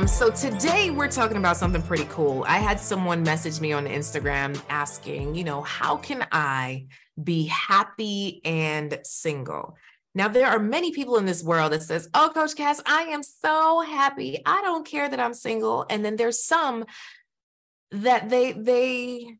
Um, so today we're talking about something pretty cool. I had someone message me on Instagram asking, you know, how can I be happy and single? Now there are many people in this world that says, "Oh, Coach Cass, I am so happy. I don't care that I'm single." And then there's some that they they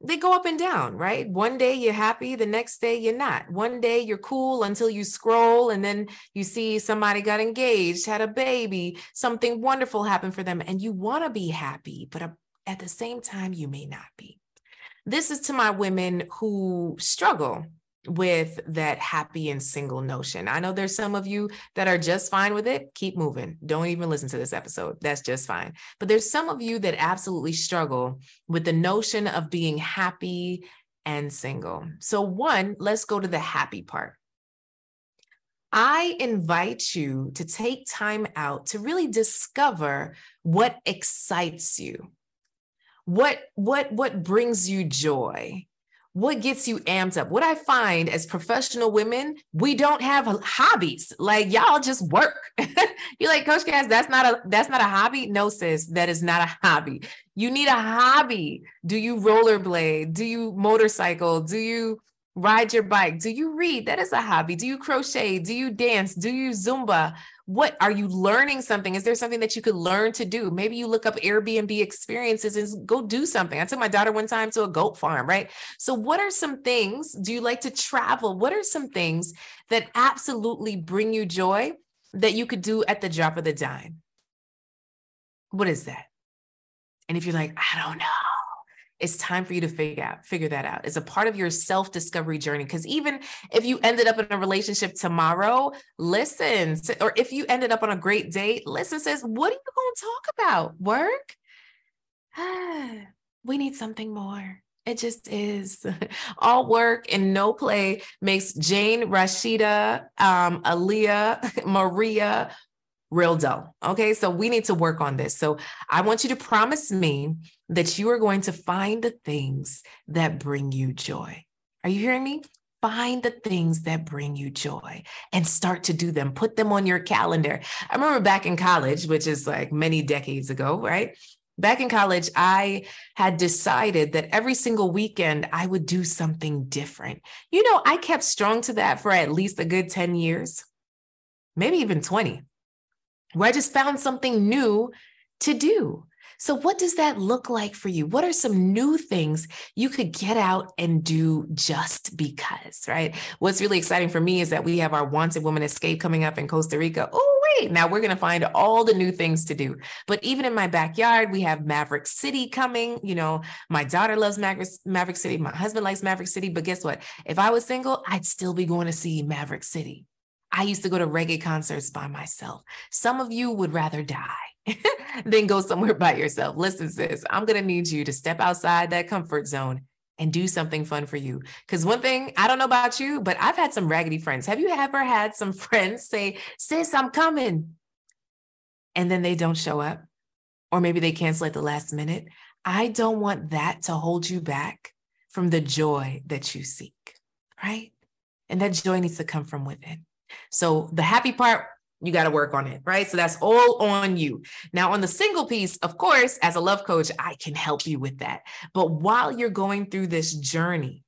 they go up and down, right? One day you're happy, the next day you're not. One day you're cool until you scroll and then you see somebody got engaged, had a baby, something wonderful happened for them, and you want to be happy, but um, at the same time, you may not be. This is to my women who struggle with that happy and single notion. I know there's some of you that are just fine with it. Keep moving. Don't even listen to this episode. That's just fine. But there's some of you that absolutely struggle with the notion of being happy and single. So, one, let's go to the happy part. I invite you to take time out to really discover what excites you. What what what brings you joy? What gets you amped up? What I find as professional women, we don't have hobbies. Like y'all just work. You're like, Coach Cass, that's not a that's not a hobby. No, sis, that is not a hobby. You need a hobby. Do you rollerblade? Do you motorcycle? Do you ride your bike? Do you read? That is a hobby. Do you crochet? Do you dance? Do you Zumba? What are you learning something? Is there something that you could learn to do? Maybe you look up airbnb experiences and go do something. I took my daughter one time to a goat farm right? So what are some things do you like to travel? What are some things that absolutely bring you joy that you could do at the drop of the dime? What is that? And if you're like i don't know it's time for you to figure out figure that out it's a part of your self-discovery journey because even if you ended up in a relationship tomorrow listen or if you ended up on a great date listen says what are you going to talk about work we need something more it just is. All work and no play makes Jane, Rashida, um, Aaliyah, Maria real dull. Okay. So we need to work on this. So I want you to promise me that you are going to find the things that bring you joy. Are you hearing me? Find the things that bring you joy and start to do them. Put them on your calendar. I remember back in college, which is like many decades ago, right? Back in college, I had decided that every single weekend I would do something different. You know, I kept strong to that for at least a good 10 years, maybe even 20, where I just found something new to do. So, what does that look like for you? What are some new things you could get out and do just because, right? What's really exciting for me is that we have our Wanted Woman Escape coming up in Costa Rica. Oh, wait, now we're going to find all the new things to do. But even in my backyard, we have Maverick City coming. You know, my daughter loves Maverick, Maverick City. My husband likes Maverick City. But guess what? If I was single, I'd still be going to see Maverick City. I used to go to reggae concerts by myself. Some of you would rather die then go somewhere by yourself. Listen, sis, I'm going to need you to step outside that comfort zone and do something fun for you. Because one thing, I don't know about you, but I've had some raggedy friends. Have you ever had some friends say, sis, I'm coming? And then they don't show up, or maybe they cancel at the last minute. I don't want that to hold you back from the joy that you seek, right? And that joy needs to come from within. So the happy part you got to work on it, right? So that's all on you. Now, on the single piece, of course, as a love coach, I can help you with that. But while you're going through this journey,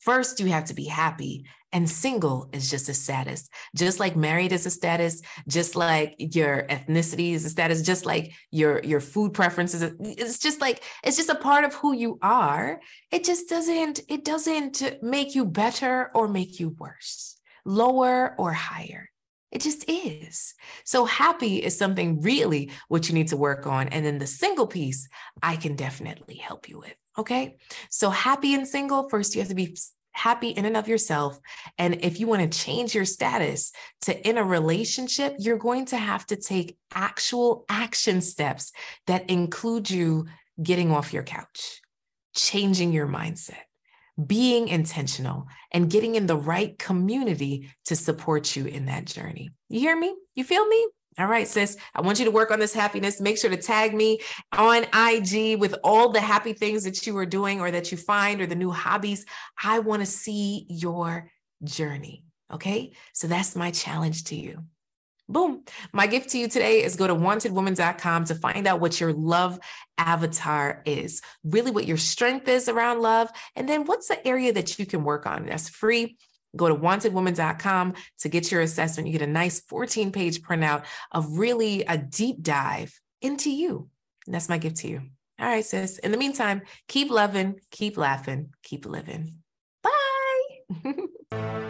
first you have to be happy. And single is just a status, just like married is a status, just like your ethnicity is a status, just like your your food preferences. It's just like it's just a part of who you are. It just doesn't it doesn't make you better or make you worse, lower or higher. It just is. So happy is something really what you need to work on. And then the single piece, I can definitely help you with. Okay. So happy and single, first you have to be happy in and of yourself. And if you want to change your status to in a relationship, you're going to have to take actual action steps that include you getting off your couch, changing your mindset, being intentional, and getting in the right community to support you in that journey. You hear me? You feel me? All right, sis. I want you to work on this happiness. Make sure to tag me on IG with all the happy things that you are doing or that you find or the new hobbies. I want to see your journey. Okay. So that's my challenge to you. Boom. My gift to you today is go to wantedwoman.com to find out what your love avatar is, really what your strength is around love, and then what's the area that you can work on. That's free. Go to wantedwoman.com to get your assessment. You get a nice 14 page printout of really a deep dive into you. And that's my gift to you. All right, sis. In the meantime, keep loving, keep laughing, keep living. Bye.